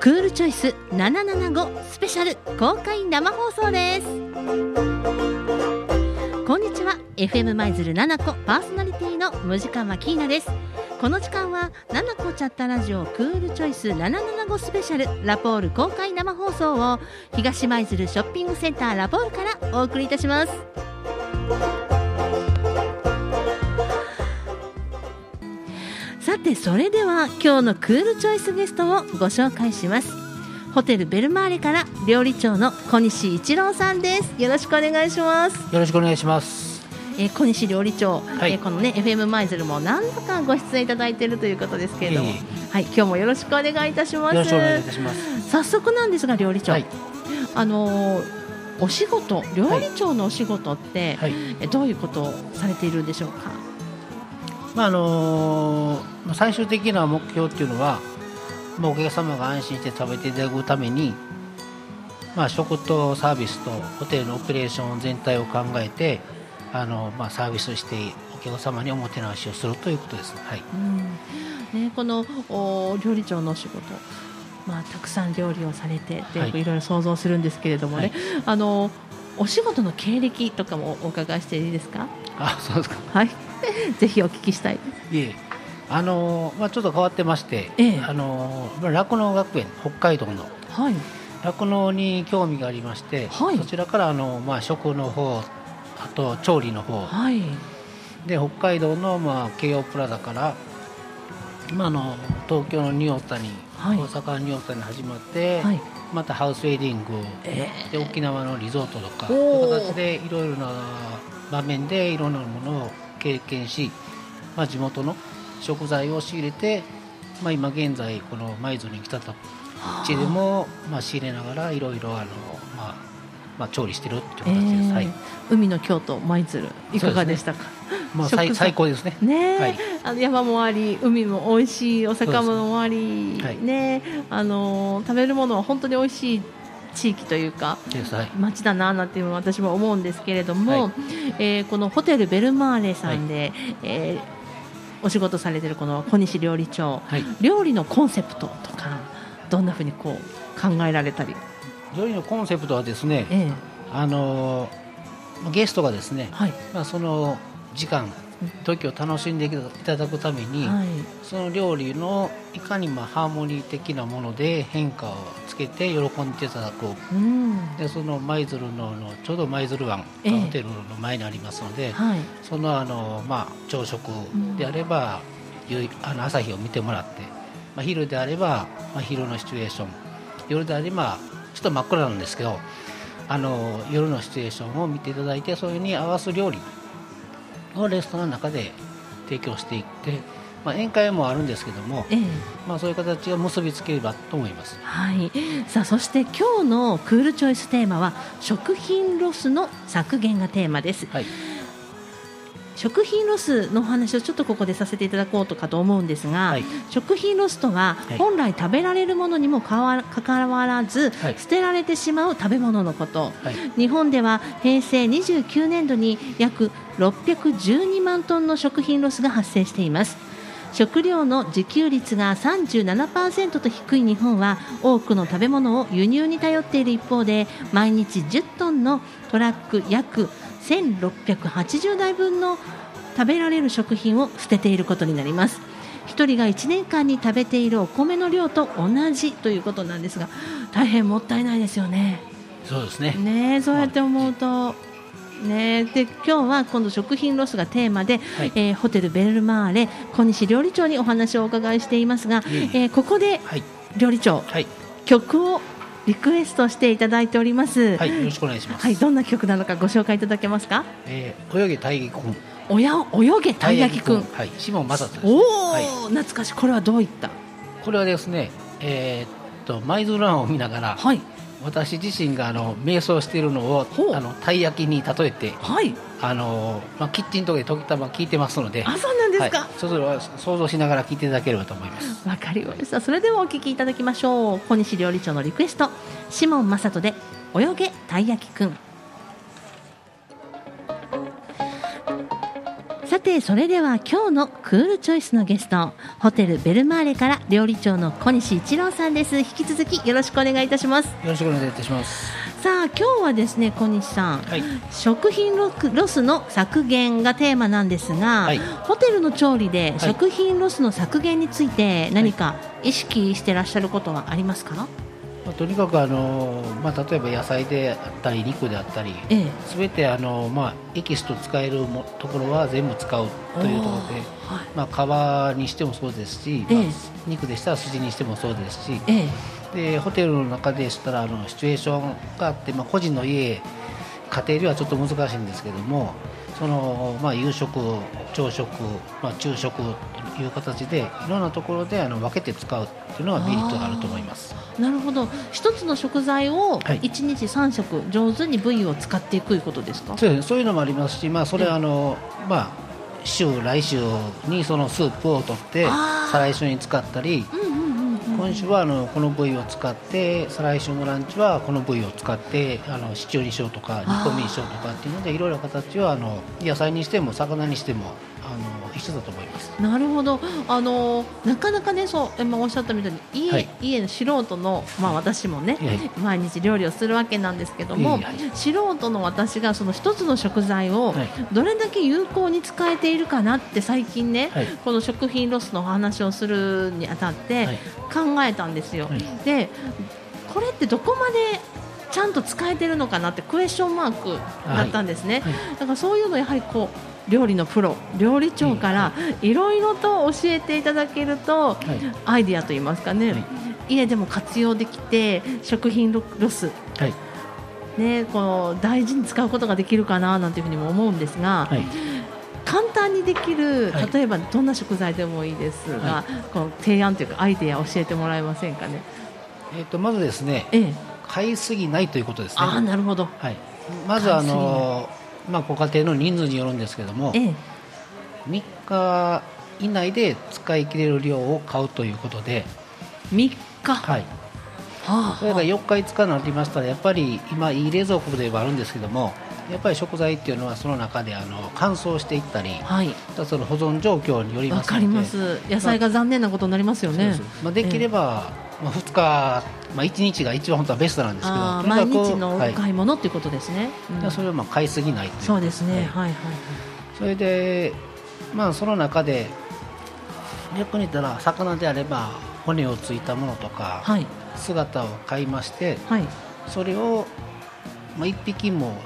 クールチョイス775スペシャル公開生放送です。こんにちは。FM 舞鶴7個パーソナリティのムジカマキーナです。この時間は7個チャッタラジオクールチョイス775スペシャルラポール公開生放送を東舞鶴ショッピングセンターラポールからお送りいたします。さてそれでは今日のクールチョイスゲストをご紹介します。ホテルベルマーレから料理長の小西一郎さんです。よろしくお願いします。よろしくお願いします。えー小西料理長、はい。えーこのね FM 舞鶴も何度かご出演いただいているということですけれども、いえいはい今日もよろしくお願いいたします。よろしくお願いいたします。早速なんですが料理長、はい。あのーお仕事料理長のお仕事って、はい。えどういうことをされているんでしょうか？まああのーまあ最終的な目標っていうのは、まあお客様が安心して食べていただくために、まあ食とサービスとホテルのオペレーション全体を考えて、あのまあサービスしてお客様におもてなしをするということです。はい。うん。ね、このお料理長のお仕事、まあ、たくさん料理をされてで、はい。い、ろいろ想像するんですけれどもね、はい。あのお仕事の経歴とかもお伺いしていいですか？あ、そうですか。はい。ぜひお聞きしたい。いえ。あのーまあちょっと変わってまして、ええ。あ酪農学園北海道の。はい。酪農に興味がありまして、はい。そちらからあの、まあ、食の方あと調理の方。はい。で北海道の、まあ、京王プラザから、まあ、あの東京のニューオータニ、はい。大阪のニューオータニ始まって、はい。またハウスウェディングえで沖縄のリゾートとかおー。そういう形でいろいろな場面でいろんなものを経験し、まあ、地元の食材を仕入れて、まあ、今現在この舞鶴に来たと。うちでも、まあ、仕入れながらいろいろあの、まあまあ、調理してるっていうえ形です、ーはい。海の京都舞鶴いかがでしたか、まあ、最最高ですね。ねえ、はい。あの山もあり海も美味しいお魚もあり、はいね。あの食べるものは本当に美味しい地域というか街だななんていうのは私も思うんですけれども、はい。えーこのホテルベルマーレさんで、えーお仕事されてるこの小西料理長はい。料理のコンセプトとかどんなふうにこう考えられたり、料理のコンセプトはですねええ。あのゲストがですね、はい。まあ、その時間時を楽しんでいただくために、はい。その料理のいかにまあハーモニー的なもので変化をつけて喜んでいただくう。ん。でその舞鶴ののちょうど舞鶴湾がええ。ホテルの前にありますので、はい。そのあの、まあ、朝食であれば、夕あの朝日を見てもらって、まあ、昼であれば、まあ、昼のシチュエーション夜であればちょっと真っ暗なんですけどあの夜のシチュエーションを見ていただいてそれに合わす料理をレストランの中で提供していって、まあ、宴会もあるんですけども、ええ。まあ、そういう形を結びつければと思います。はい、さあそして今日の COOL CHOICE テーマは食品ロスの削減がテーマです。はい、食品ロスのお話をちょっとここでさせていただこうとかと思うんですが、はい。食品ロスとははい。本来食べられるものにもかわかかわらず、はい。捨てられてしまう食べ物のこと。はい。日本では平成29年度に約612万トンの食品ロスが発生しています。食料の自給率が37%と低い日本は多くの食べ物を輸入に頼っている一方で毎日10トンのトラック約1680台分の食べられる食品を捨てていることになります。1人が1年間に食べているお米の量と同じということなんですが大変もったいないですよね。そうですね。ねえそうやって思うと、ねえで今日は今度食品ロスがテーマで、はい。えーホテルベルマーレ小西料理長にお話をお伺いしていますが、いえーここではい、料理長はい、曲をリクエストしていただいております。はい、よろしくお願いします。はい、どんな曲なのかご紹介いただけますか？えー、泳げ大義君。おや泳げたい焼きくん。はい、シモン正人です。おお、はい、懐かしい。これはどういった？これはですね、えーっと舞鶴湾を見ながら、はい私自身があの瞑想しているのをあのたい焼きに例えてはい。あの、まあ、キッチンとかで時たま聞いてますので、あそうなんですか？はい、それは想像しながら聞いていただければと思います。わかりました。それではお聞きいただきましょう。小西料理長のリクエスト、シモン正人で泳げたい焼きくん。てそれでは今日のクールチョイスのゲストホテルベルマーレから料理長の小西一郎さんです。引き続きよろしくお願いいたします。よろしくお願いいたします。さあ今日はですね小西さん、はい。食品ロロスの削減がテーマなんですが、はい。ホテルの調理でい。食品ロスの削減について何か意識してらっしゃることはありますか、まあ、とにかくあの、まあ、例えば野菜であったり肉であったりええ。すべてあの、まあ、エキスと使えるもところは全部使うというところで、はい。まあ、皮にしてもそうですし、ええ。まあ、肉でしたら筋にしてもそうですしええ。でホテルの中でしたらあのシチュエーションがあって、まあ、個人の家家庭ではちょっと難しいんですけどもその、まあ、夕食朝食、まあ、昼食という形でいろんなところであの分けて使うっていうのはメリットがあると思います。なるほど。一つの食材をはい。一日三食上手に部位を使っていくということですか、そうです。ねそういうのもありますし、まあ、それはあの、まあ、週来週にそのスープを取って再来週に使ったり今週はあのこの部位を使って再来週のランチはこの部位を使ってあのシチューにしようとか煮込みにしようとかっていうのでいろいろ形はあの野菜にしても魚にしてもあの一緒だと思います。なるほど。あのなかなかねそう今おっしゃったみたいに家,、はい。家の素人の、まあ、私もね、はい。毎日料理をするわけなんですけども、はい素人の私がその一つの食材をはい。どれだけ有効に使えているかなって最近ね、はい。この食品ロスのお話をするにあたってはい。考えたんですよ。はい。でこれってどこまでちゃんと使えてるのかなってクエスチョンマークだったんですね。はい。だからそういうのやはりこう料理のプロ料理長からいろいろと教えていただけると、はい。アイディアといいますかね、はい。家でも活用できて食品ロロスはい。ねこの大事に使うことができるかななんていうふうにも思うんですが、はい。簡単にできるはい。例えばどんな食材でもいいですが、はこの提案というかアイディアを教えてもらえませんかね。えっとまずですねええ、買いすぎないということですね。ああなるほど。はい、まずあの、まあ、ご家庭の人数によるんですけどもええ、3日以内で使い切れる量を買うということで、3日？はい、はあそれが4日5日になりましたらやっぱり今いい冷蔵庫ではあるんですけどもやっぱり食材っていうのはその中であの乾燥していったりはい。その保存状況によりわますのでかります。野菜が残念なことになりますよね。まあ、できれば、まあ、2日、まあ、1日が一番本当はベストなんですけど毎日の買い物っていうことですね。うんそれをまあ買いすぎないというそうですね。はいはいはいそれで、まあ、その中で逆に言ったら魚であれば骨をついたものとか、はい。はい姿を買いましてはい。それを、まあ、1匹も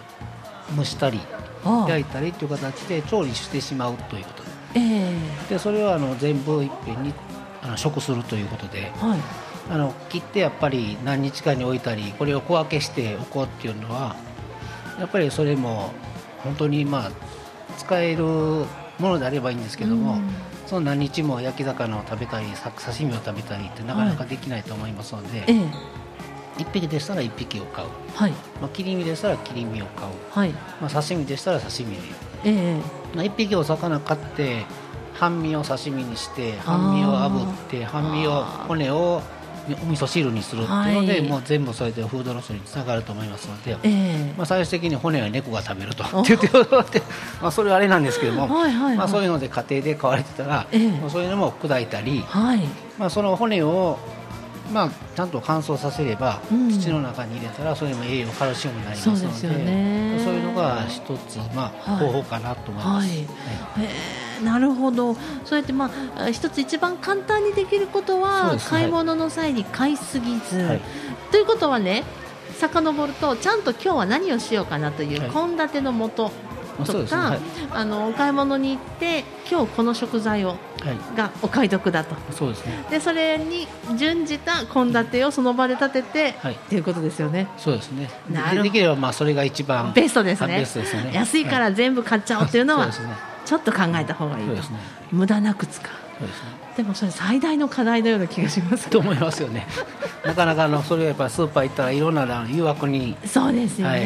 蒸したり焼いたりという形で調理してしまうということでええでそれをあの全部いっぺんにあの食するということではい。あの切ってやっぱり何日かに置いたりこれを小分けしておこうっていうのはやっぱりそれも本当にまあ使えるものであればいいんですけども、うん。その何日も焼き魚を食べたりさ刺身を食べたりってなかなかできないと思いますので、ええ。1匹でしたら1匹を買う、はい。まあ、切り身でしたら切り身を買う、はい。まあ、刺身でしたら刺身。で、ええ。まあ、1匹お魚買って半身を刺身にして半身を炙って半身を骨をお味噌汁にするっていうので、はい。もう全部それでフードロスにつながると思いますので、ええ。まあ、最終的に骨は猫が食べるとお。って言ってまあ、それはあれなんですけども、はいはいはい。まあ、そういうので家庭で飼われてたら、ええ。もうそういうのも砕いたり、はい。まあ、その骨を、まあ、ちゃんと乾燥させれば、うん。土の中に入れたらそれも栄養カルシウムになりますのでそういうのが一つ、まあ、はい。方法かなと思います。はい。ええなるほど。そうやってまあ一つ一番簡単にできることは、です買い物の際に買いすぎず、はい。ということはね遡るとちゃんと今日は何をしようかなというはい。献立のもとまあそうとか、ですね。はい。あのお買い物に行って今日この食材をはい、がお買い得だと。そうですね。でそれに準じた献立をその場で立てて、はい。っていうことですよね。そうですね。なるほど。でできればまあそれが一番ベストですあねベストですよね。安いかはいら全部買っちゃおうっていうのは。ちょっと考えた方がいいと。ね。無駄なく使う。そうですね。でもそれ最大の課題のような気がします。と思いますよね。なかなかあのそれはやっぱりスーパー行ったらいろんな誘惑に。そうですよね、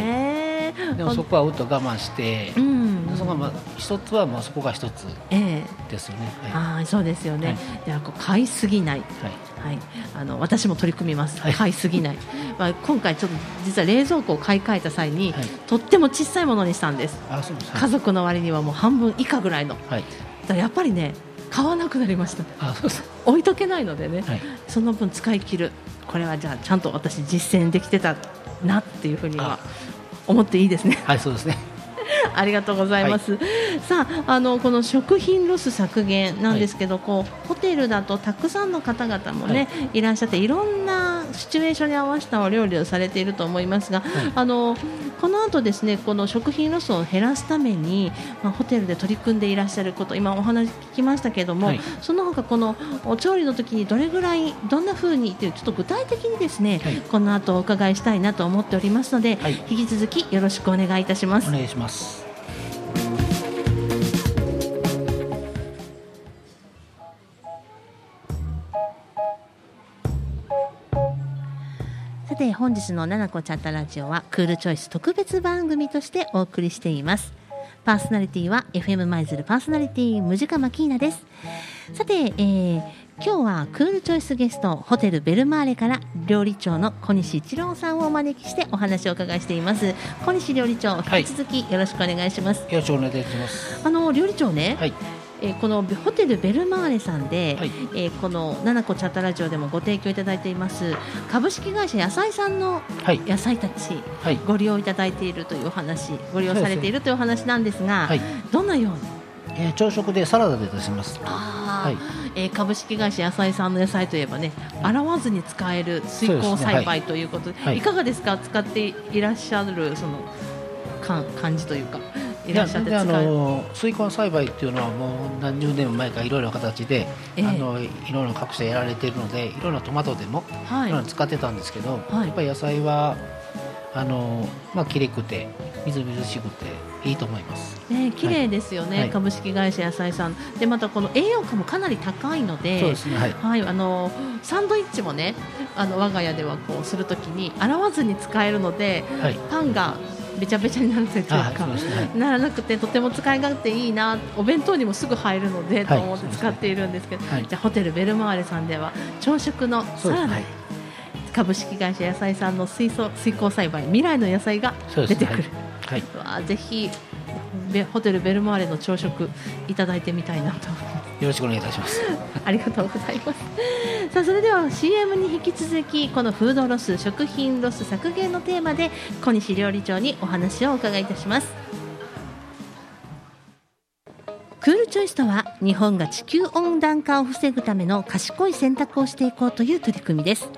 でもそこはうっと我慢してうん。そこがまあ一つはまあそこが一つええ。ですよね。ああそうですよね、はい。ではこう買いすぎない。はい。はい、あの私も取り組みます、はい。買いすぎない、まあ、今回、ちょっと実は冷蔵庫を買い替えた際に、はい。とっても小さいものにしたんです、あ、そうです。家族の割にはもう半分以下ぐらいの、はい。らやっぱりね、買わなくなりました、あ、そうです。置いとけないのでね、はい。その分使い切る、これはじゃあ、ちゃんと私、実践できてたなっていうふうにはあ思っていいですね。はい、そうですね。ありがとうございます。さあ、あのこの食品ロス削減なんですけど、こうホテルだとたくさんの方々もね、、はいらっしゃっていろんなシチュエーションに合わせたお料理をされていると思いますが、あのこの後ですね、この食品ロスを減らすために、まあ、ホテルで取り組んでいらっしゃること、今お話聞きましたけれども、はいその他このお調理の時にどれぐらいどんな風にっていうちょっと具体的にですね、はいこの後お伺いしたいなと思っておりますので、はい引き続きよろしくお願いいたしますお。願いします。本日の「ななこチャッタラジオ」はクールチョイス特別番組としてお送りしています。パーソナリティは FM 舞鶴パーソナリティムジカマキーナです。さて、えー今日はクールチョイスゲストホテルベルマーレから料理長の小西一郎さんをお招きしてお話をお伺いしています。小西料理長はい引き続きよろしくお願いします、よろしくお願いします。あの料理長ね、はい。えーこのホテルベルマーレさんで、はい。えーこの「ななこチャッタラジオ」でもご提供いただいています株式会社野菜さんのはい。野菜たちはい。ご利用いただいているというお話ご利用されているというお話なんですがはい。どんなようにえー朝食でサラダで出します。はい。えー株式会社野菜さんの野菜といえばね洗わずに使える水耕栽培ということではい。いかがですか？使っていらっしゃるそのか感じというかいらっしゃってあの水耕栽培っていうのはもう何十年も前からいろいろな形で、ええ。あのいろいろ各社やられているのでいろんなトマトでもはい。いろいろ使ってたんですけど、はい。やっぱり野菜はあの、まあ、きれくてみずみずしくていいと思います。ね綺麗ですよね、はい。株式会社野菜さん。でまたこの栄養価もかなり高いのでそうですね。はい。はい、あのサンドイッチもねあの我が家ではこうするときに洗わずに使えるのではい。パンがべちゃべちゃになるというか、はいならなくてとても使い勝手いいなお弁当にもすぐ入るので、はい。と思って使っているんですけど、はい。じゃあホテルベルマーレさんでは朝食のサラダ株式会社野菜さんの水槽水耕栽培未来の野菜が出てくる。はい、うわあぜひべホテルベルマーレの朝食いただいてみたいなと。よろしくお願いいたします。ありがとうございます。さあそれでは CM に引き続きこのフードロス食品ロス削減のテーマで小西料理長にお話をお伺いいたします。クールチョイスとは日本が地球温暖化を防ぐための賢い選択をしていこうという取り組みです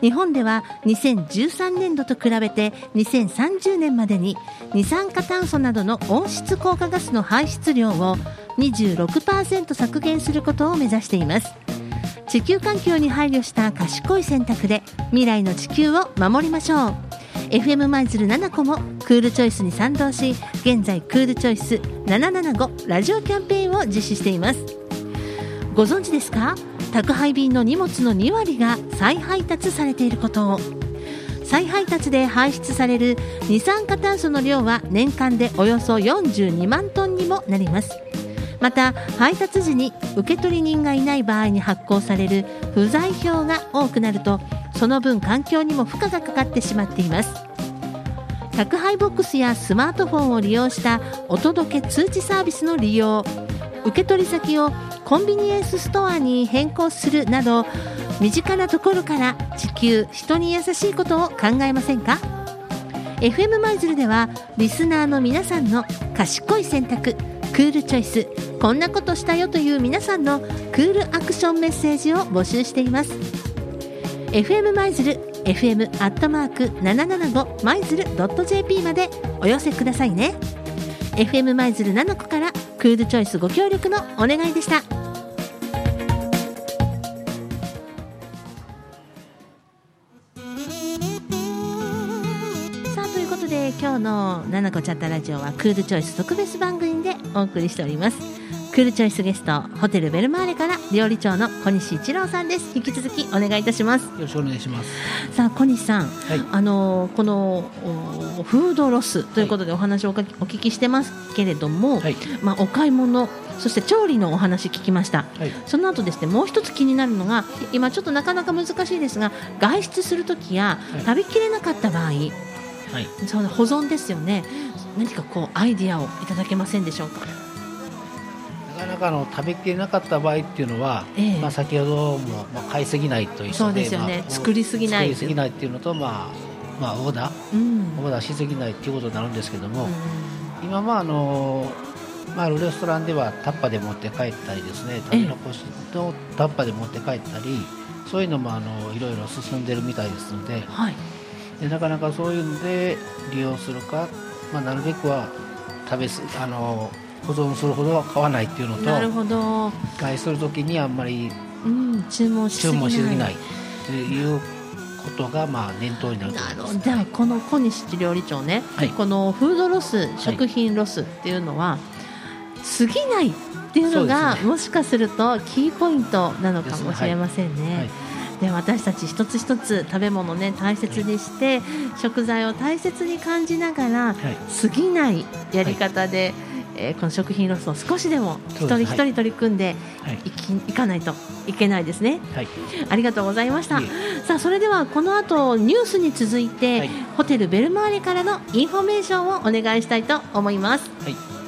日本では2013年度と比べて2030年までに二酸化炭素などの温室効果ガスの排出量を26%削減することを目指しています。地球環境に配慮した賢い選択で未来の地球を守りましょう。FM 舞鶴7個もクールチョイスに賛同し現在クールチョイス775ラジオキャンペーンを実施しています。ご存知ですか？宅配便の荷物の2割が再配達されていることを。再配達で排出される二酸化炭素の量は年間でおよそ42万トンにもなります。また配達時に受取人がいない場合に発行される不在票が多くなるとその分環境にも負荷がかかってしまっています。宅配ボックスやスマートフォンを利用したお届け通知サービスの利用受取先をコンビニエンスストアに変更するなど身近なところから地球人に優しいことを考えませんか？FM 舞鶴ではリスナーの皆さんの賢い選択クールチョイスこんなことしたよという皆さんのクールアクションメッセージを募集しています。FM 舞鶴 FM アットマーク775舞鶴 .jp までお寄せくださいね。FM 舞鶴7個からクールチョイスご協力のお願いでした。さあということで今日の「ななこチャッタラジオ」はクールチョイス特別番組でお送りしております。クールチョイスゲストホテルベルマーレから料理長の小西一郎さんです。引き続きお願いいたします。よろしくお願いします。さあ小西さん、はい、あのこのフードロスということでお話をお聞きしてますけれども、はい、まあお買い物そして調理のお話聞きました、はい、その後ですねもう一つ気になるのが今ちょっとなかなか難しいですが外出するときや、食べきれなかった場合、はい、その保存ですよね。何かこうアイディアをいただけませんでしょうか？なかなかの食べきれなかった場合っていうのは、えー、まあ、先ほども、まあ、買いすぎないというそうですよね、まあ、作りすぎない。作りすぎないっていうのと、まあまあ、オーダー、うん、オーダーしすぎないっていうことになるんですけども、うん、今まああのまあ、レストランではタッパで持って帰ったりですね食べ残しのタッパで持って帰ったりそういうのもあのいろいろ進んでるみたいですのではい、でなかなかそういうので利用するか、まあ、なるべくは食べすあの保存するほどは買わないっていうのとなるほど。外する時にあんまり、うん、注文しすぎない。ということがまあ念頭になると思います。じゃあこの小西料理長ね、はい、このフードロス食品ロスっていうのは、はい過ぎないっていうのが、ね、もしかするとキーポイントなのかもしれませんね。はい。で私たち一つ一つ食べ物ね大切にして、はい、食材を大切に感じながら、はい、過ぎないやり方で、はい、えー、この食品ロスを少しでも一人一人取り組んでい。き、い、かないといけないですね、ありがとうございました。さあそれではこの後ニュースに続いて、ホテルベルマーレからのインフォメーションをお願いしたいと思います。ここ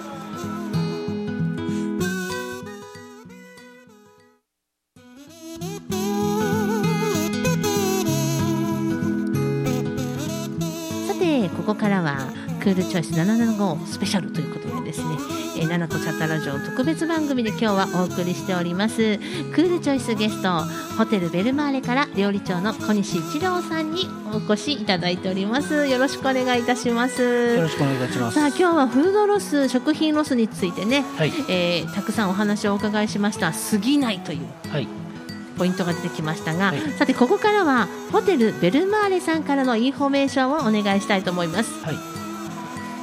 ルチョイス775スペシャルということでですね、えー、ナコチャットラジオ特別番組で今日はお送りしております。クールチョイスゲストホテルベルマーレから料理長の小西一郎さんにお越しいただいております。よろしくお願いいたします。よろしくお願いいたします。さあ今日はフードロス食品ロスについてね、はい、えー、たくさんお話をお伺いしました。過ぎないという、はい。ポイントが出てきましたが、はい、さてここからはホテルベルマーレさんからのインフォメーションをお願いしたいと思います。はい、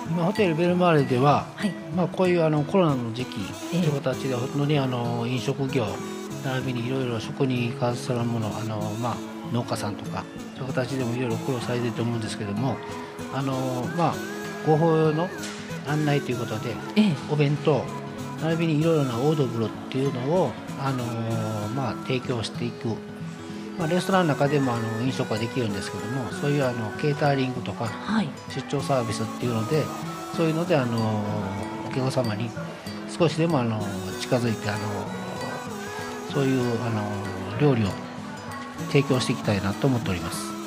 今ホテルベルマーレでは、はい、まあこういうあのコロナの時期という形で本当にあの飲食業並びにいろいろ食に関するものあのまあ農家さんとかそういう形でもいろいろ苦労されてると思うんですけどもあのまあご法要の案内ということで、ええ、お弁当並びにいろいろなオードブルっていうのをあのまあ、提供していく、まあ、レストランの中でもあの飲食はできるんですけどもそういうあのケータリングとか、はい、出張サービスっていうのでそういうのであのお客様に少しでもあの近づいてあのそういうあの料理を提供していきたいなと思っております。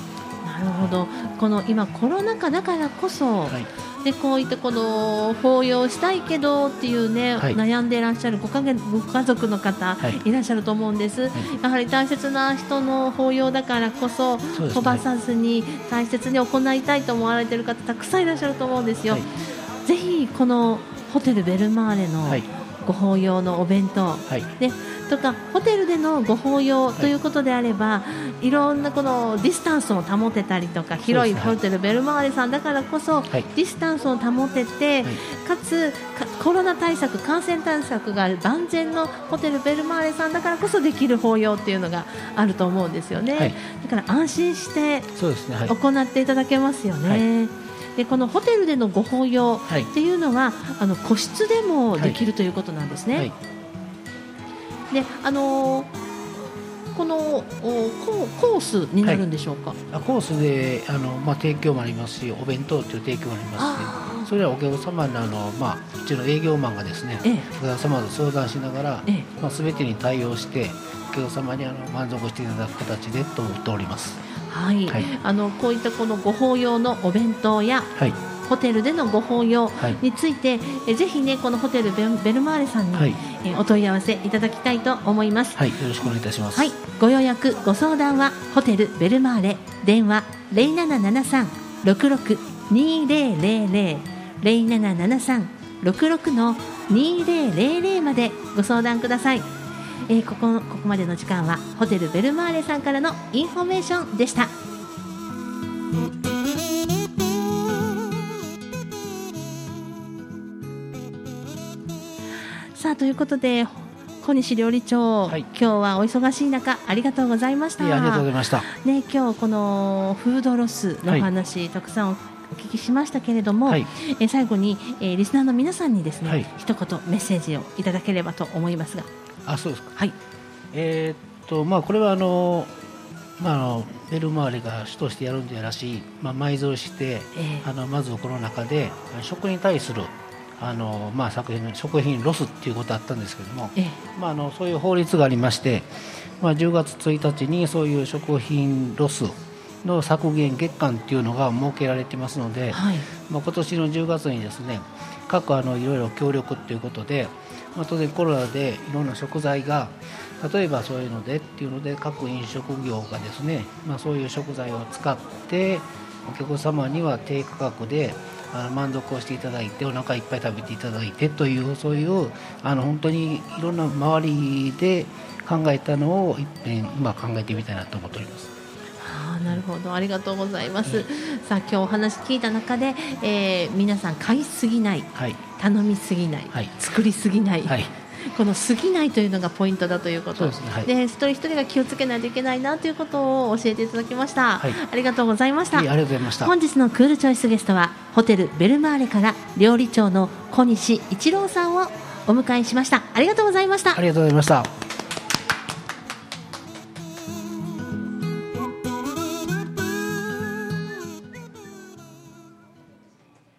なるほど。この今コロナ禍だからこそ、はい。でこういったこの法要したいけどっていうね、はい、悩んでいらっしゃるご家ご家族の方、い、らっしゃると思うんです、はい、やはり大切な人の法要だからこそ、ね、飛ばさずに大切に行いたいと思われている方たくさんいらっしゃると思うんですよ。ぜひこのホテルベルマーレのご法要のお弁当、でとかホテルでのご法要ということであれば、はい、いろんなこのディスタンスを保てたりとか広いホテルベルマーレさんだからこそ、はい、ディスタンスを保てて、はい、かつコロナ対策感染対策が万全のホテルベルマーレさんだからこそできる法要っていうのがあると思うんですよね、だから安心して行っていただけますよね。でこのホテルでのご法要っていうのは、あの個室でもできるということなんですね。であのー、このおコースになるんでしょうか、はい、コースであの、まあ、提供もありますしお弁当という提供もありますしそれはお客様のあの、まあ、うちの営業マンがですね、ええ、お客様と相談しながら、ええ。まあ、全てに対応してお客様にあの満足していただく形でと思っております。はい、はい、あのこういったこのご法用のお弁当や、はいホテルでのご法要について、はい、えぜひねこのホテルベルマーレさんに、はい、えお問い合わせいただきたいと思います。はいよろしくお願いいたします。はい。ご予約ご相談はホテルベルマーレ電話零七七三六六二零零零。零七七三六六の二零零零までご相談ください。えー、ここここまでの時間はホテルベルマーレさんからのインフォメーションでした。ということで小西料理長、はい。今日はお忙しい中ありがとうございました。いやありがとうございました。ね今日このフードロスのお話、たくさんお聞きしましたけれども、はい。えー最後に、えーリスナーの皆さんにですね、はい。一言メッセージをいただければと思いますが、あそうですか。はい、えーっとまあこれはあのまああのベルマーレが主としてやるんでやらしい、まあ、埋蔵して、えーあのまずこの中で食に対するあの、まあ、作品の食品ロスっていうことあったんですけども、えーまあ、あのそういう法律がありまして、まあ、10月1日にそういう食品ロスの削減月間っていうのが設けられてますので、はい、まあ、今年の10月にですね各あのいろいろ協力ということで、まあ、当然コロナでいろんな食材が例えばそういうのでっていうので各飲食業がですね、まあ、そういう食材を使ってお客様には低価格であの満足をしていただいてお腹いっぱい食べていただいてというそういうあの本当にいろんな周りで考えたのをいっぺん今考えてみたいなと思っております。あーなるほどありがとうございます。さあ今日お話聞いた中で、えー皆さん買いすぎないはい、頼みすぎない、はい作りすぎない、はいこの過ぎないというのがポイントだということ。ですね。はい。で一人一人が気をつけないといけないなということを教えていただきました、はい。ありがとうございました。いいありがとうございました。本日のクールチョイスゲストはホテルベルマーレから料理長の小西一郎さんをお迎えしました。ありがとうございました。ありがとうございました。